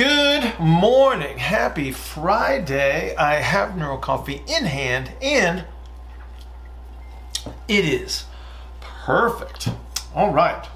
Good morning. Happy Friday. I have Neuro Coffee in hand and it is perfect. All right.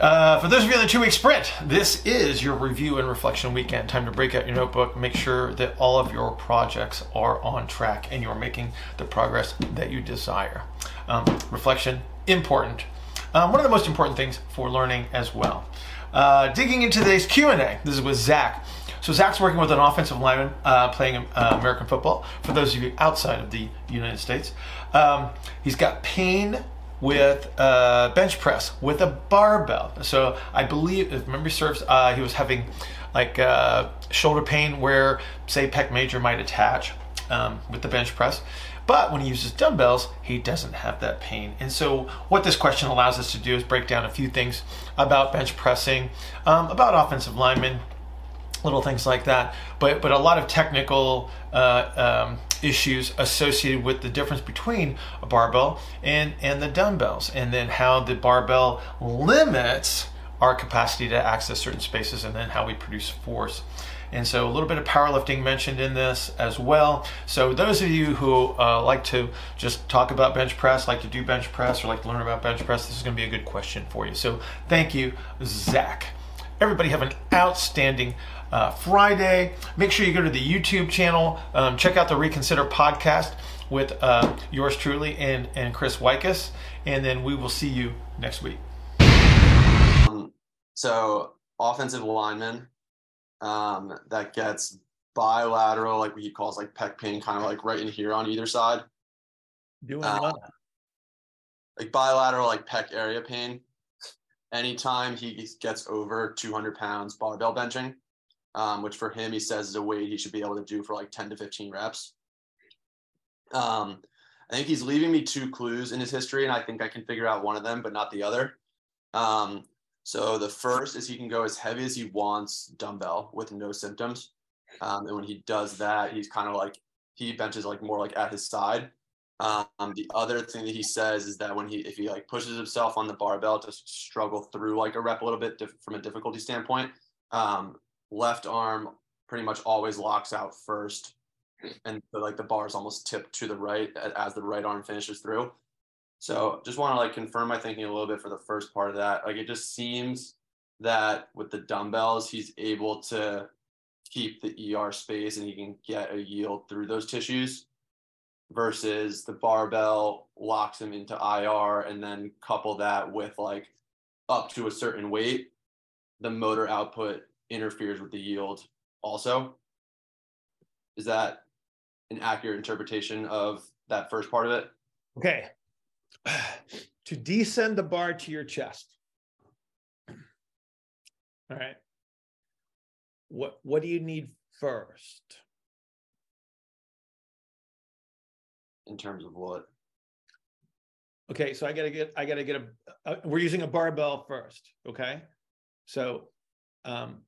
Uh, for those of you in the two week sprint, this is your review and reflection weekend. Time to break out your notebook, make sure that all of your projects are on track and you're making the progress that you desire. Um, reflection, important. Um, one of the most important things for learning as well. Uh, digging into today's Q&A, this is with Zach. So Zach's working with an offensive lineman uh, playing uh, American football. For those of you outside of the United States, um, he's got pain with uh, bench press with a barbell. So I believe, if memory serves, uh, he was having like uh, shoulder pain where, say, pec major might attach um, with the bench press. But when he uses dumbbells, he doesn't have that pain. And so, what this question allows us to do is break down a few things about bench pressing, um, about offensive linemen, little things like that. But but a lot of technical uh, um, issues associated with the difference between a barbell and and the dumbbells, and then how the barbell limits our capacity to access certain spaces, and then how we produce force. And so a little bit of powerlifting mentioned in this as well. So those of you who uh, like to just talk about bench press, like to do bench press, or like to learn about bench press, this is going to be a good question for you. So thank you, Zach. Everybody have an outstanding uh, Friday. Make sure you go to the YouTube channel, um, check out the Reconsider podcast with uh, yours truly and, and Chris Wykus, and then we will see you next week. Um, so offensive lineman um, that gets bilateral, like what he calls like pec pain, kind of like right in here on either side. Doing what? Like bilateral, like pec area pain. Anytime he gets over 200 pounds barbell benching, um, which for him he says is a weight he should be able to do for like 10 to 15 reps. Um, I think he's leaving me two clues in his history, and I think I can figure out one of them, but not the other. Um, so the first is he can go as heavy as he wants dumbbell with no symptoms. Um, and when he does that, he's kind of like he benches like more like at his side. Um, the other thing that he says is that when he if he like pushes himself on the barbell to struggle through like a rep a little bit diff- from a difficulty standpoint, um, left arm pretty much always locks out first, and the, like the bar is almost tipped to the right as the right arm finishes through. So just want to like confirm my thinking a little bit for the first part of that. Like it just seems that with the dumbbells, he's able to keep the ER space and he can get a yield through those tissues versus the barbell locks him into IR and then couple that with like up to a certain weight, the motor output interferes with the yield also. Is that an accurate interpretation of that first part of it? Okay. to descend the bar to your chest. All right. What what do you need first? In terms of what? Okay, so I gotta get I gotta get a, a we're using a barbell first. Okay, so um,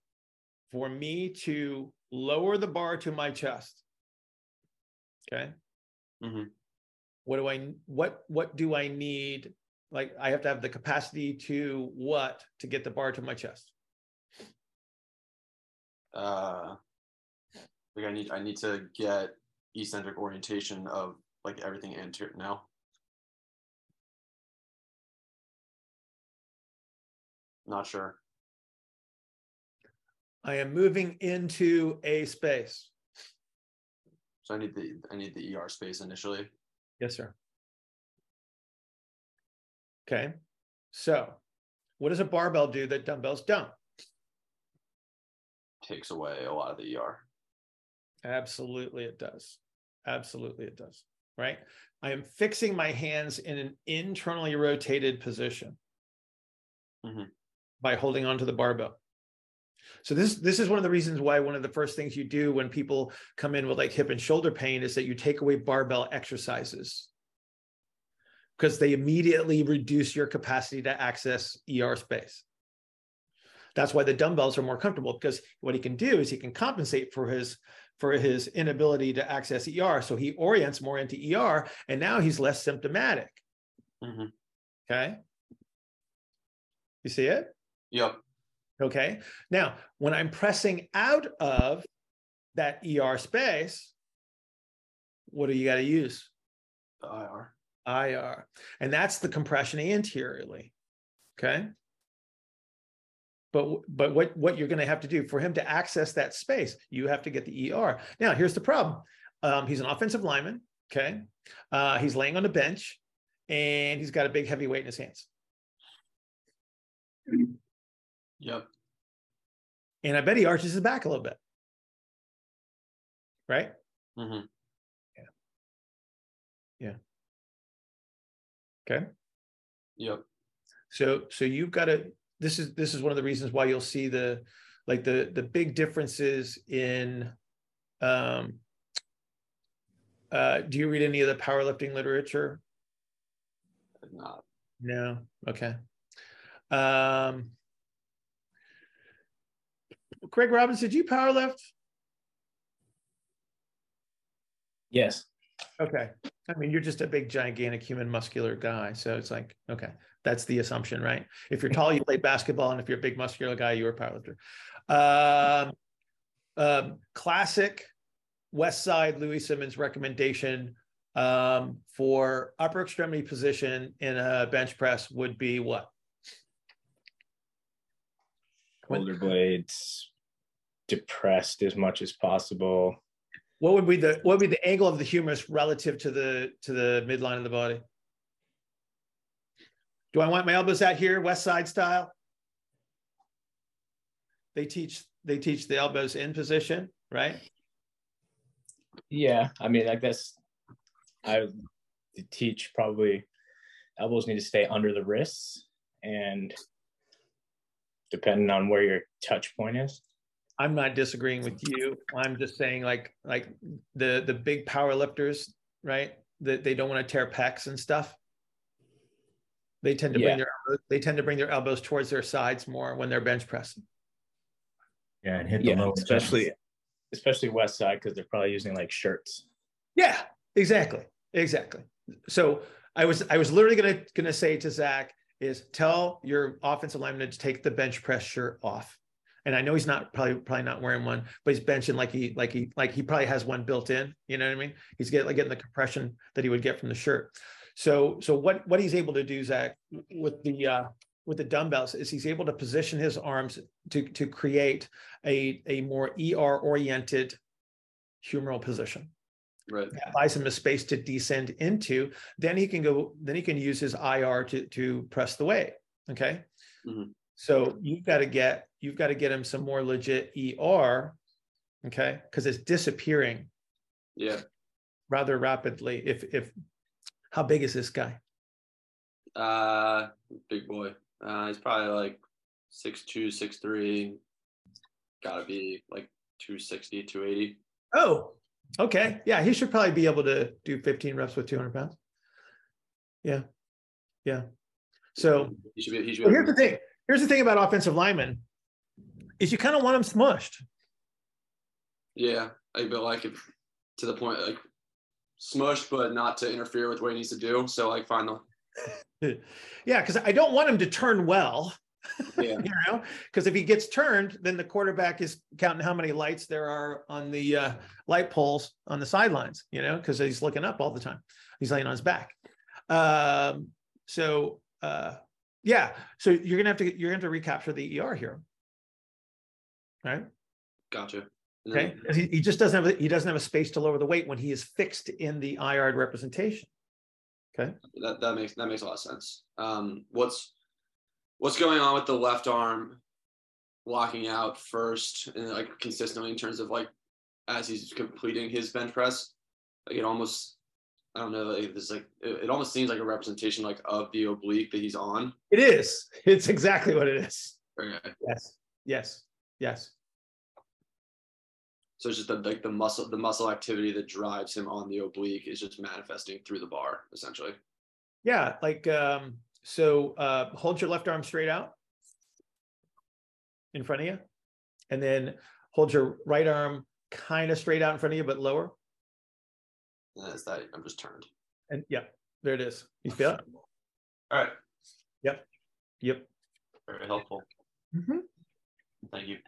for me to lower the bar to my chest. Okay. Mm-hmm what do i what what do i need? Like i have to have the capacity to what to get the bar to my chest. Uh like i need i need to get eccentric orientation of like everything anterior now not sure. I am moving into a space. So i need the i need the er space initially Yes, sir. Okay. So, what does a barbell do that dumbbells don't? Takes away a lot of the ER. Absolutely, it does. Absolutely, it does. Right. I am fixing my hands in an internally rotated position mm-hmm. by holding onto the barbell. So this this is one of the reasons why one of the first things you do when people come in with like hip and shoulder pain is that you take away barbell exercises because they immediately reduce your capacity to access ER space. That's why the dumbbells are more comfortable because what he can do is he can compensate for his for his inability to access ER. So he orients more into ER and now he's less symptomatic. Mm-hmm. Okay. You see it? Yep. Okay. Now, when I'm pressing out of that ER space, what do you got to use? The IR. IR. And that's the compression anteriorly. Okay. But but what what you're going to have to do for him to access that space, you have to get the ER. Now, here's the problem. Um, he's an offensive lineman. Okay. Uh, he's laying on the bench and he's got a big heavy weight in his hands. Yep. And I bet he arches his back a little bit. Right? Mm-hmm. Yeah. Yeah. Okay. Yep. So so you've got to this is this is one of the reasons why you'll see the like the the big differences in um uh do you read any of the powerlifting literature? Not. No. Okay. Um Craig Robbins, did you power lift? Yes. Okay. I mean, you're just a big, gigantic human muscular guy. So it's like, okay, that's the assumption, right? If you're tall, you play basketball. And if you're a big muscular guy, you're a powerlifter. Um, um, classic West Side Louis Simmons recommendation um, for upper extremity position in a bench press would be what? Shoulder blades depressed as much as possible. What would be the what would be the angle of the humerus relative to the to the midline of the body? Do I want my elbows out here, west side style? They teach they teach the elbows in position, right? Yeah, I mean, I guess I teach probably elbows need to stay under the wrists and depending on where your touch point is. I'm not disagreeing with you. I'm just saying like like the the big power lifters, right? That they don't want to tear pecs and stuff. They tend to Yeah. bring their elbows, they tend to bring their elbows towards their sides more when they're bench pressing. Yeah, and hit the Yeah, lower especially chest. especially west side because they're probably using like shirts. Yeah, exactly. Exactly. So I was I was literally gonna gonna say to Zach is tell your offensive lineman to take the bench press shirt off. And I know he's not probably probably not wearing one, but he's benching like he like he like he probably has one built in. You know what I mean? He's getting like getting the compression that he would get from the shirt. So so what what he's able to do, Zach, with the uh with the dumbbells is he's able to position his arms to to create a a more ER oriented humeral position Right. that buys him a space to descend into then he can go then he can use his ir to to press the weight okay Mhm. So you've got to get you've got to get him some more legit er okay because it's disappearing Yeah. rather rapidly if if how big is this guy Uh, big boy. Uh, he's probably like six two, six three. Gotta be like 260, 280. oh okay yeah he should probably be able to do 15 reps with 200 pounds yeah yeah so He should be. He should be. here's the thing. Here's the thing about offensive linemen is you kind of want them smushed. Yeah, I feel like if, to the point like smushed, but not to interfere with what he needs to do. So like find the yeah, because I don't want him to turn well, yeah you know, because if he gets turned, then the quarterback is counting how many lights there are on the uh, light poles on the sidelines, you know, because he's looking up all the time. He's laying on his back. Um, so uh, yeah, so you're gonna have to you're gonna have to recapture the ER here, right? gotcha. Okay, then- he, he just doesn't have a- he doesn't have a space to lower the weight when he is fixed in the IR representation. Okay. that that makes that makes a lot of sense. Um, what's what's going on with the left arm locking out first and like consistently in terms of like as he's completing his bench press? Like it almost I don't know, this like it, it almost seems like a representation like of the oblique that he's on. It is. It's exactly what it is. Okay. Yes. Yes. Yes. So it's just the like the muscle the muscle activity that drives him on the oblique is just manifesting through the bar essentially. Yeah. Like um, so uh hold your left arm straight out in front of you. And then hold your right arm kind of straight out in front of you, but lower. And that's that I'm just turned. And yeah, there it is. You feel it? All right. Yep. Yep. Very helpful. Mhm. Thank you.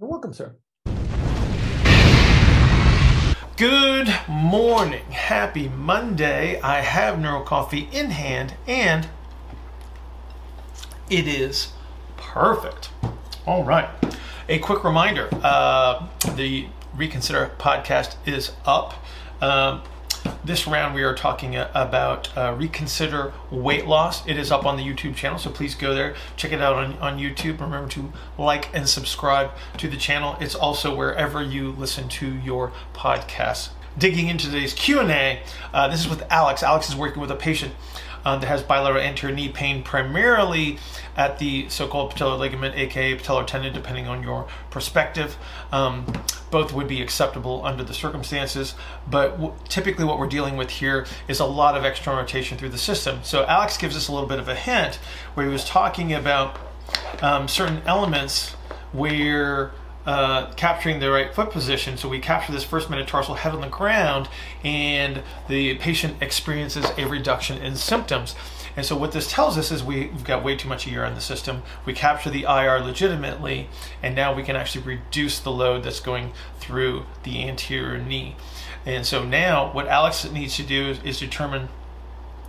You're welcome, sir. Good morning. Happy Monday. I have Neuro Coffee in hand and it is perfect. All right. A quick reminder uh, the Reconsider podcast is up. Um, this round, we are talking about uh, Reconsider Weight Loss. It is up on the YouTube channel, so please go there, check it out on, on YouTube. Remember to like and subscribe to the channel. It's also wherever you listen to your podcasts. Digging into today's Q&A, uh, this is with Alex. Alex is working with a patient um, that has bilateral anterior knee pain primarily at the so-called patellar ligament, aka patellar tendon, depending on your perspective. Um, both would be acceptable under the circumstances, but w- typically what we're dealing with here is a lot of external rotation through the system. So Alex gives us a little bit of a hint where he was talking about um, certain elements where uh, capturing the right foot position. So we capture this first metatarsal head on the ground, and the patient experiences a reduction in symptoms. And so what this tells us is we, have got way too much ER in the system. We capture the IR legitimately, and now we can actually reduce the load that's going through the anterior knee. And so now what Alex needs to do is, is determine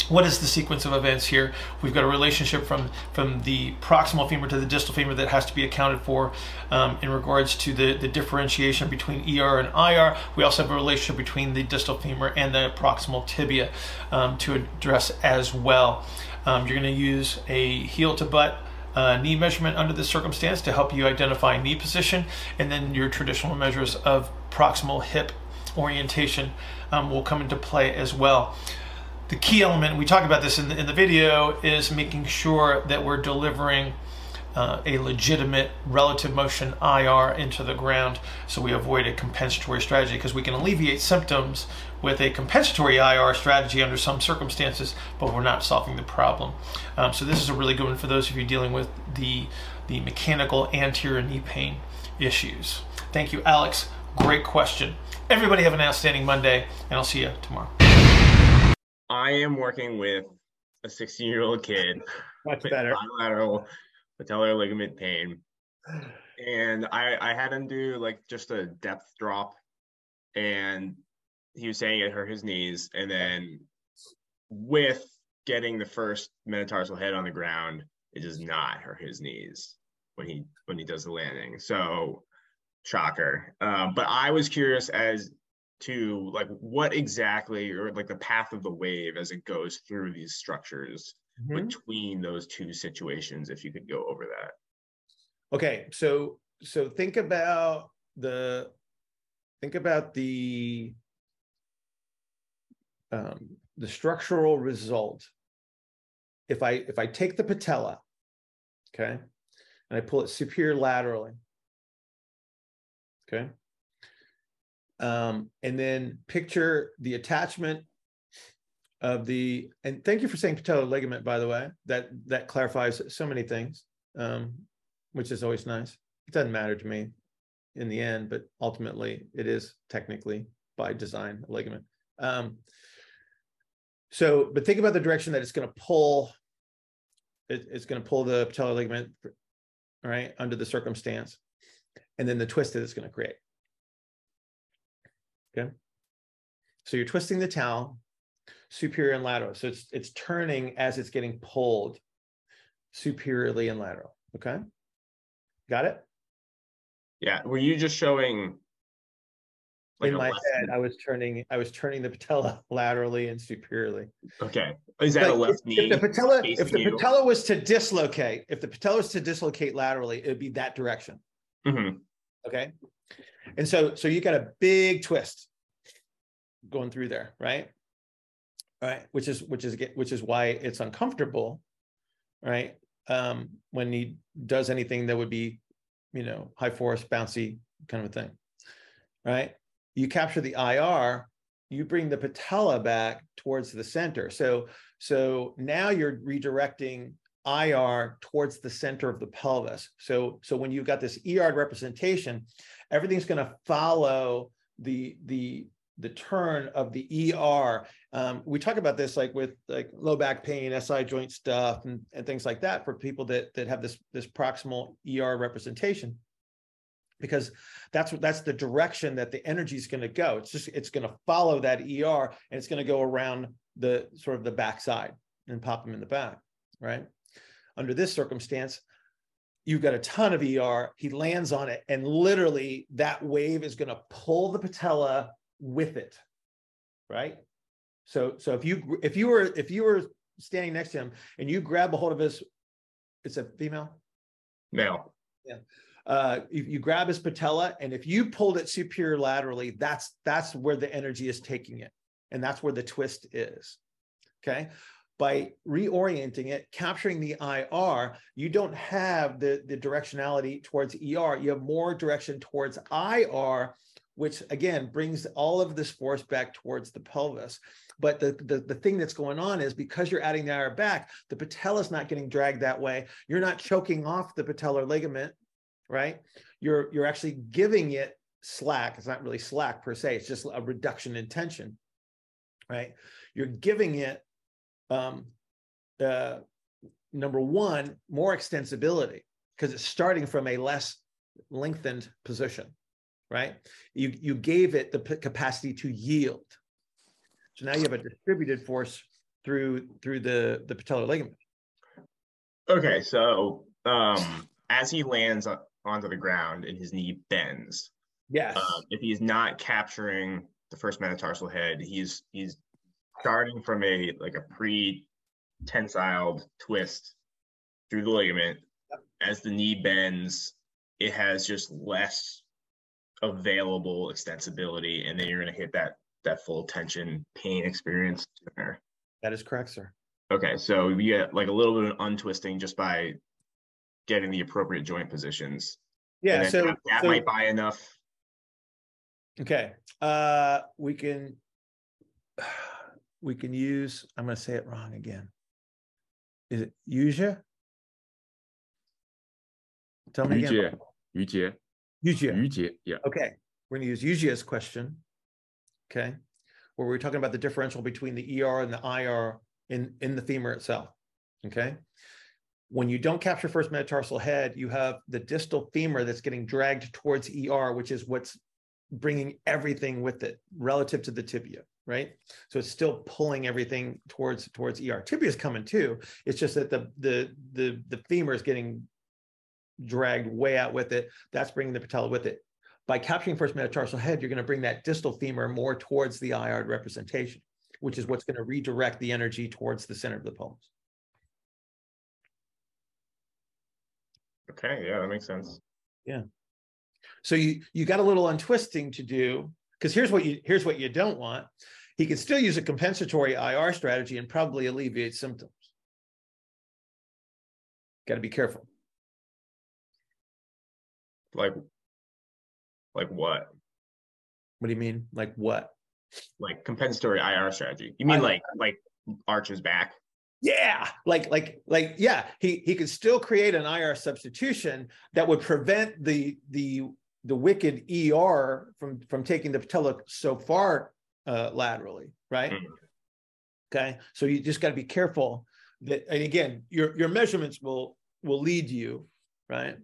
what is the sequence of events here? We've got a relationship from from the proximal femur to the distal femur that has to be accounted for um, in regards to the, the differentiation between ER and IR. We also have a relationship between the distal femur and the proximal tibia um, to address as well. Um, you're going to use a heel to butt uh, knee measurement under this circumstance to help you identify knee position, and then your traditional measures of proximal hip orientation um, will come into play as well the key element, we talk about this in the, in the video, is making sure that we're delivering uh, a legitimate relative motion IR into the ground so we avoid a compensatory strategy because we can alleviate symptoms with a compensatory IR strategy under some circumstances, but we're not solving the problem. Um, so this is a really good one for those of you dealing with the, the mechanical anterior knee pain issues. Thank you, Alex. Great question. Everybody have an outstanding Monday, and I'll see you tomorrow. I am working with a 16 year old kid much better bilateral patellar ligament pain, and I I had him do like just a depth drop, and he was saying it hurt his knees, and then with getting the first metatarsal head on the ground, it does not hurt his knees when he when he does the landing. So shocker. Um, but I was curious as to like what exactly or like the path of the wave as it goes through these structures mm-hmm. between those two situations if you could go over that okay so so think about the think about the um, the structural result if i if i take the patella okay and i pull it superior laterally okay um, and then picture the attachment of the, and thank you for saying patellar ligament, by the way, that, that clarifies so many things, um, which is always nice. It doesn't matter to me in the end, but ultimately it is technically by design a ligament. Um, so, but think about the direction that it's going to pull. It, it's going to pull the patellar ligament, right, under the circumstance, and then the twist that it's going to create. Okay. So you're twisting the towel superior and lateral. So it's it's turning as it's getting pulled superiorly and lateral. Okay. Got it? Yeah. Were you just showing like in my head. I was turning I was turning the patella laterally and superiorly. Okay. Is that a left if, knee? If the patella if the you? patella was to dislocate, if the patella was to dislocate laterally, it would be that direction. Mm-hmm. Okay. And so, so you got a big twist going through there, right? Right, which is which is which is why it's uncomfortable, right? Um, when he does anything that would be, you know, high force, bouncy kind of a thing, right? You capture the IR, you bring the patella back towards the center. So so now you're redirecting IR towards the center of the pelvis. So so when you've got this ER representation, everything's going to follow the the the turn of the ER. Um, we talk about this like with like low back pain, SI joint stuff, and, and things like that for people that that have this this proximal ER representation. because that's what that's the direction that the energy is going to go. It's just it's going to follow that ER and it's going to go around the sort of the backside and pop them in the back, right? Under this circumstance, you've got a ton of ER. He lands on it, and literally that wave is going to pull the patella with it, right? So so if you if you were if you were standing next to him and you grab a hold of his, it's a female. Male. Yeah. Uh, you, you grab his patella, and if you pulled it superior laterally, that's that's where the energy is taking it, and that's where the twist is. Okay, by reorienting it, capturing the IR, you don't have the the directionality towards ER. You have more direction towards IR, which again brings all of this force back towards the pelvis. But the, the, the thing that's going on is because you're adding the IR back, the patella is not getting dragged that way. You're not choking off the patellar ligament right? You're you're actually giving it slack. It's not really slack per se. It's just a reduction in tension, right? You're giving it um, uh, number one more extensibility because it's starting from a less lengthened position, right? You you gave it the p- capacity to yield. So now you have a distributed force through through the the patellar ligament. Okay, so um, as he lands onto the ground and his knee bends, Yes. um, if he's not capturing the first metatarsal head, he's he's starting from a like a pre-tensiled twist through the ligament. As the knee bends, it has just less available extensibility, and then you're gonna hit that that full tension pain experience sooner. that is correct, sir. Okay, so you get like a little bit of untwisting just by getting the appropriate joint positions. Yeah. So that, that so- might buy enough. Okay. Uh we can we can use, I'm going to say it wrong again. Is it Yuzha? Tell me Yuzha. again. Yuzha. Yuzha. Yuzha. Yeah. Okay. We're going to use Yuzha's question. Okay. Where we're talking about the differential between the ER and the IR in, in the femur itself. Okay. When you don't capture first metatarsal head, you have the distal femur that's getting dragged towards ER, which is what's bringing everything with it relative to the tibia right? So it's still pulling everything towards towards ER. Tibia is coming too. It's just that the the the the femur is getting dragged way out with it. That's bringing the patella with it. By capturing first metatarsal head, you're going to bring that distal femur more towards the IR representation, which is what's going to redirect the energy towards the center of the pelvis. Okay, yeah, that makes sense. Yeah. So you you got a little untwisting to do because here's what you here's what you don't want. He can still use a compensatory IR strategy and probably alleviate symptoms. Got to be careful. Like, like what? What do you mean? Like what? Like compensatory IR strategy? You mean I- like like arches back? Yeah, like like like yeah, he he could still create an IR substitution that would prevent the the the wicked ER from from taking the patella so far uh, laterally, right? Mhm. Okay, so you just got to be careful that, and again, your your measurements will will lead you, right?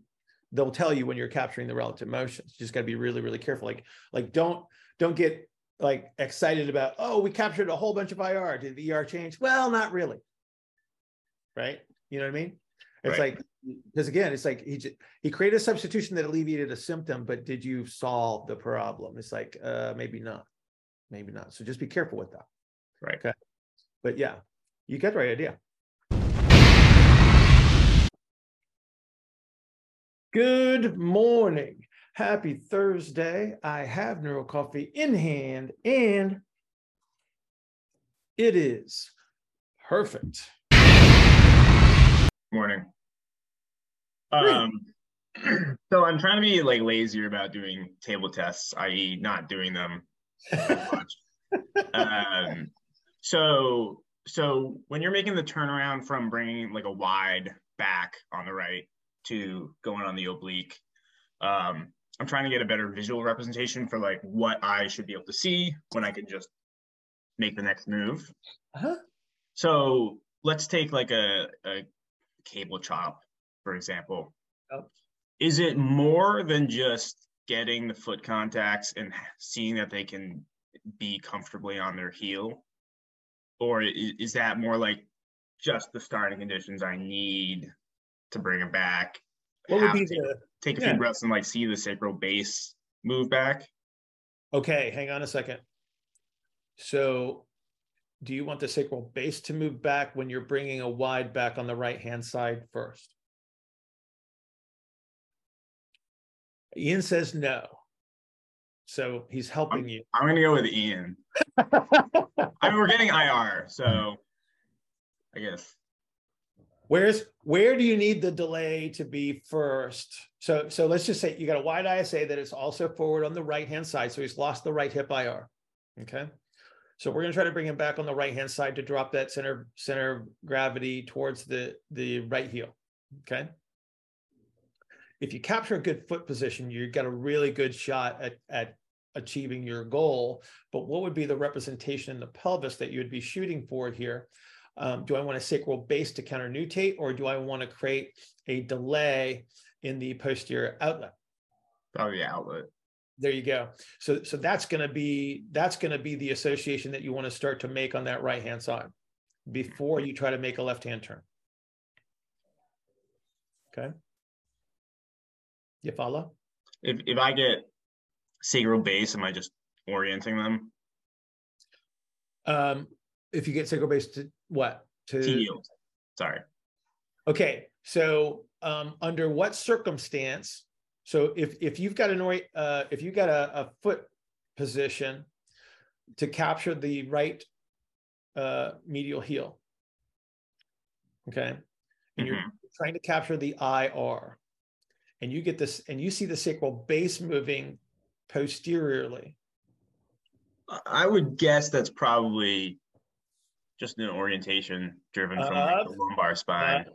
They'll tell you when you're capturing the relative motions. You just got to be really really careful. Like like don't don't get like excited about oh we captured a whole bunch of IR. Did the ER change? Well, not really right? You know what I mean? It's Right. like because again, it's like he he created a substitution that alleviated a symptom, but did you solve the problem? It's like uh maybe not, maybe not. So just be careful with that. Right. Okay. But yeah, you got the right idea. Good morning. Happy Thursday. I have Neuro Coffee in hand and it is perfect. Morning. Um, so I'm trying to be like lazier about doing table tests, i.e., not doing them much. um, so so when you're making the turnaround from bringing like a wide back on the right to going on the oblique, um, I'm trying to get a better visual representation for like what I should be able to see when I can just make the next move. Uh-huh. So let's take like a, a cable chop, for example. Oh. is it more than just getting the foot contacts and seeing that they can be comfortably on their heel? Or is that more like just the starting conditions I need to bring it back? What would be the take a yeah. few breaths and like see the sacral base move back? okay? Hang on a second. So, do you want the sacral base to move back when you're bringing a wide back on the right hand side first? Ian says no. So he's helping you. I'm gonna go with Ian. I mean, we're getting IR, so I guess. Where's where do you need the delay to be first? So so let's just say you got a wide ISA that is also forward on the right hand side. So he's lost the right hip IR. Okay. So we're going to try to bring him back on the right hand side to drop that center center of gravity towards the the right heel. Okay. If you capture a good foot position, you've got a really good shot at at achieving your goal. But what would be the representation in the pelvis that you would be shooting for here? Um, do I want a sacral base to counter nutate, or do I want to create a delay in the posterior outlet? Probably the outlet. There you go. So, so that's going to be that's going to be the association that you want to start to make on that right hand side before you try to make a left hand turn. Okay. You follow? If if I get sacral base, am I just orienting them? Um, if you get sacral base to what? To Heel. Sorry. Okay, so um, under what circumstance? So if if you've got an ori- uh, if you've got a, a foot position to capture the right uh, medial heel, okay, and you're Mhm. trying to capture the IR, and you get this, and you see the sacral base moving posteriorly. I- would guess that's probably just an orientation driven from like, the Uh, lumbar spine.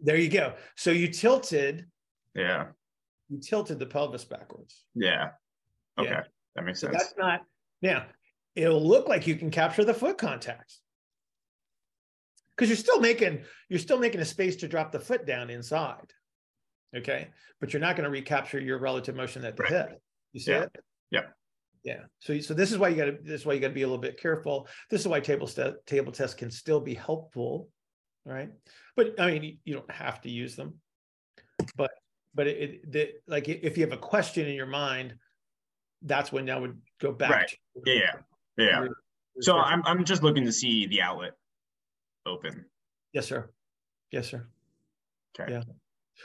There you go. So you tilted, yeah. you tilted the pelvis backwards. Yeah. Okay. Yeah. That makes So sense. that's not now. It'll look like you can capture the foot contacts because you're still making you're still making a space to drop the foot down inside. Okay, but you're not going to recapture your relative motion at the Right. hip. You see Yeah. it? Yeah. Yeah. So so this is why you got to this is why you got to be a little bit careful. This is why table st- table tests can still be helpful, right? But I mean, you, don't have to use them. But but it, it the, like if you have a question in your mind, that's when that would go back. Right. to Yeah, yeah. Yeah. your- So I'm I'm just looking to see the outlet open. Yes, sir. Yes, sir. Okay. Yeah.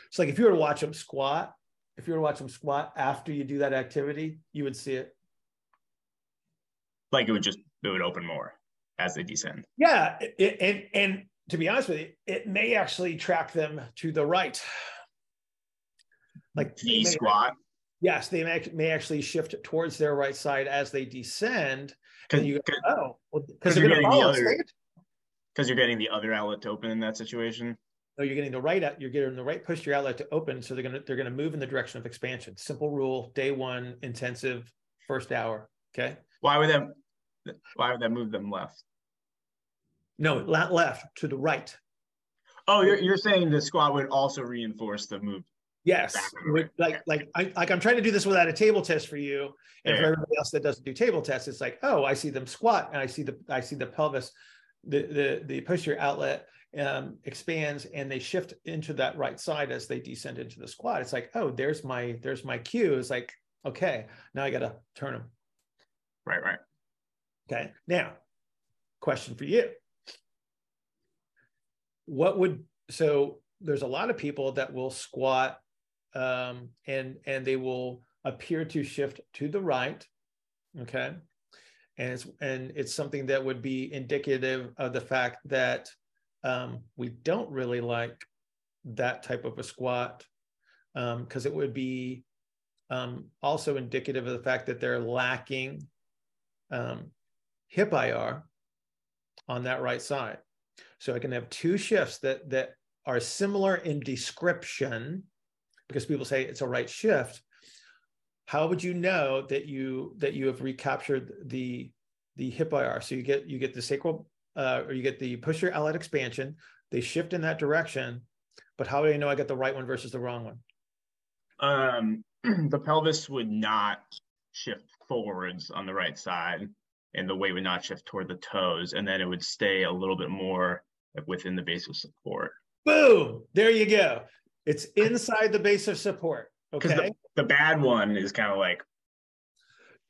It's like if you were to watch them squat, if you were to watch them squat after you do that activity, you would see it. Like it would just it would open more as they descend. Yeah. It, and and to be honest with you, it may actually track them to the right. Like The squat. yes, they may, may actually shift towards their right side as they descend. Because you go, oh, because 'cause they're you're getting the other- state. you're getting the other outlet to open in that situation. No, you're getting the right out. You're getting the right posterior outlet to open, so they're gonna they're gonna move in the direction of expansion. Simple rule, day one, intensive, first hour. Okay. Why would that why would that move them left? No, not left to the right. Oh, you're you're saying the squat would also reinforce the move. Yes, Back and Would- like like I like I'm trying to do this without a table test for you, and for everybody else that doesn't do table tests, it's like, oh, I see them squat, and I see the I see the pelvis, the the the posterior outlet um, expands, and they shift into that right side as they descend into the squat. It's like, oh, there's my there's my cue. It's like, okay, now I got to turn them. Right, right. Okay. Now, question for you. What would so there's a lot of people that will squat um, and and they will appear to shift to the right. Okay. And it's and it's something that would be indicative of the fact that um, we don't really like that type of a squat because it would be um, also indicative of the fact that they're lacking um, hip IR on that right side. So I can have two shifts that that are similar in description because people say it's a right shift. How would you know that you that you have recaptured the the hip IR? So you get you get the sacral uh, or you get the posterior outlet expansion. They shift in that direction, but how do I know I got the right one versus the wrong one? Um, the pelvis would not shift forwards on the right side, and the weight would not shift toward the toes, and then it would stay a little bit more within the base of support. Boom! There you go. It's inside the base of support. Okay. the, the bad one is kind of like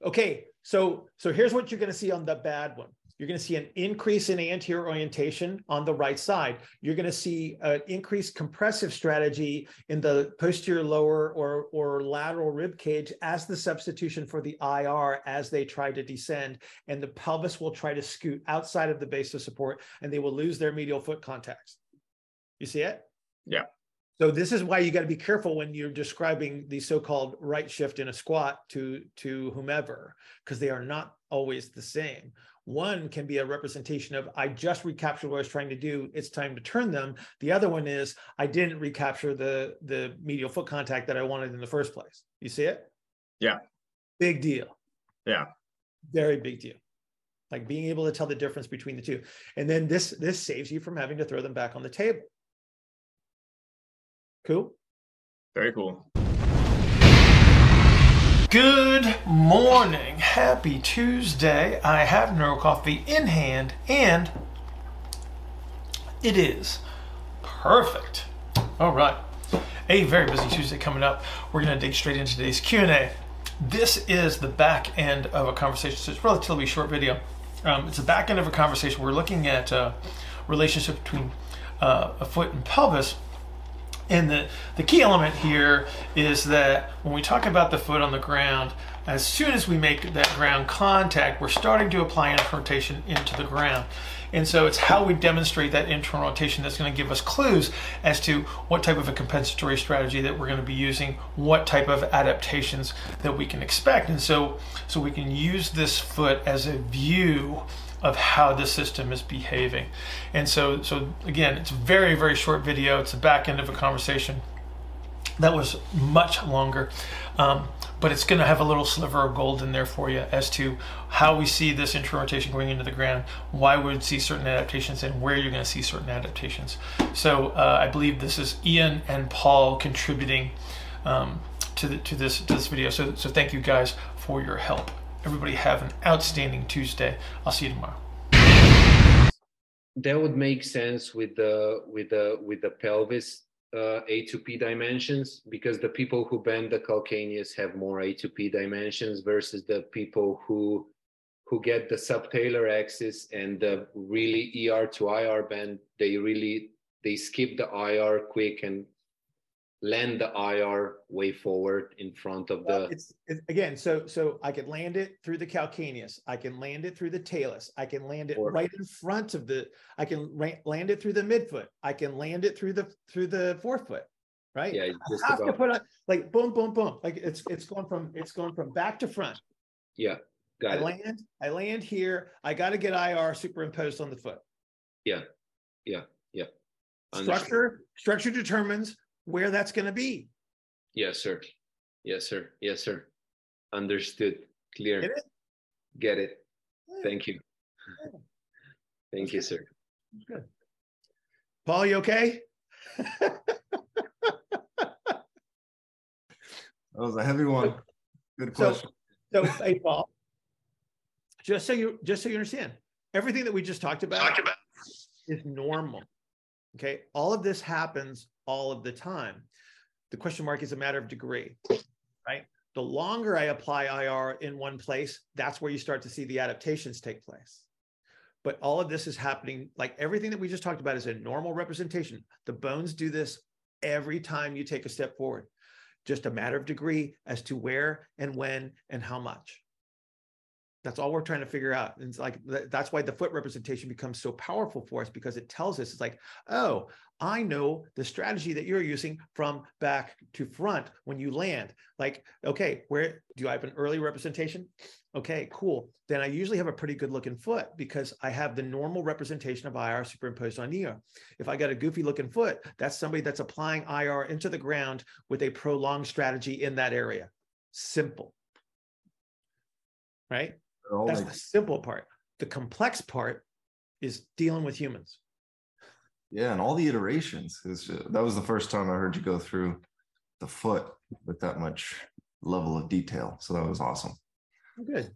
Okay. So so here's what you're going to see on the bad one. You're going to see an increase in anterior orientation on the right side. You're going to see an increased compressive strategy in the posterior lower or, or lateral rib cage as the substitution for the IR as they try to descend. And the pelvis will try to scoot outside of the base of support and they will lose their medial foot contacts. You see it? Yeah. So this is why you got to be careful when you're describing the so-called right shift in a squat to to whomever, because they are not always the same. One can be a representation of I just recaptured what I was trying to do. It's time to turn them. The other one is I didn't recapture the the medial foot contact that I wanted in the first place. You see it? Yeah. Big deal. Yeah. Very big deal. Like being able to tell the difference between the two. And then this this saves you from having to throw them back on the table. Cool. very cool. Good morning. Happy Tuesday. I have neuro coffee in hand and it is perfect. All right. A very busy Tuesday coming up. We're going to dig straight into today's Q&A. This is the back end of a conversation. So it's a relatively short video. Um, it's the back end of a conversation. We're looking at uh, relationship between uh, a foot and pelvis. And the, the key element here is that when we talk about the foot on the ground, as soon as we make that ground contact, we're starting to apply internal rotation into the ground. And so it's how we demonstrate that internal rotation that's going to give us clues as to what type of a compensatory strategy that we're going to be using, what type of adaptations that we can expect. And so so we can use this foot as a view of how the system is behaving. And so, so again, it's a very, very short video. It's the back end of a conversation that was much longer, um, but it's going to have a little sliver of gold in there for you as to how we see this internal rotation going into the ground, why we would see certain adaptations, and where you're going to see certain adaptations. So uh, I believe this is Ian and Paul contributing um, to the, to this to this video. So so thank you guys for your help. Everybody have an outstanding Tuesday. I'll see you tomorrow. that would make sense with the with the with the pelvis uh, A to P dimensions because the people who bend the calcaneus have more A to P dimensions versus the people who who get the subtalar axis and the really ER to IR bend they really they skip the IR quick and land the IR way forward in front of the it's, it's again, so so I can land it through the calcaneus. I can land it through the talus. I can land it Or- right in front of the. I can ra- land it through the midfoot. I can land it through the through the forefoot. Right. yeah I have to put on like boom, boom, boom. Like it's it's going from it's going from back to front. yeah I got it land. I land here. I got to get IR superimposed on the foot. Yeah. Yeah. Yeah. Understood. Structure structure determines where that's going to be. Yes, sir. Yes, sir. Yes, sir. Understood. Clear. Get it? Get it. Yeah. Thank you. Thank you, sir. Good. Paul, you okay? That was a heavy one. Good question. So, hey, Paul, just so you just so you understand, everything that we just talked about, is normal. Okay, all of this happens all of the time. The question mark is a matter of degree, right? The longer I apply IR in one place, that's where you start to see the adaptations take place. But all of this is happening, like everything that we just talked about is a normal representation. The bones do this every time you take a step forward just a matter of degree as to where and when and how much. That's all we're trying to figure out. And it's like th- that's why the foot representation becomes so powerful for us because it tells us it's like, oh, I know the strategy that you're using from back to front when you land. Like, okay, where do I have an early representation? Okay, cool. Then I usually have a pretty good looking foot because I have the normal representation of IR superimposed on ER. If I got a goofy looking foot, that's somebody that's applying IR into the ground with a prolonged strategy in that area. Simple. Right? That's makes- the simple part. The complex part is dealing with humans. yeah, and all the iterations. Is that was the first time I heard you go through the foot with that much level of detail. So that was awesome. Good.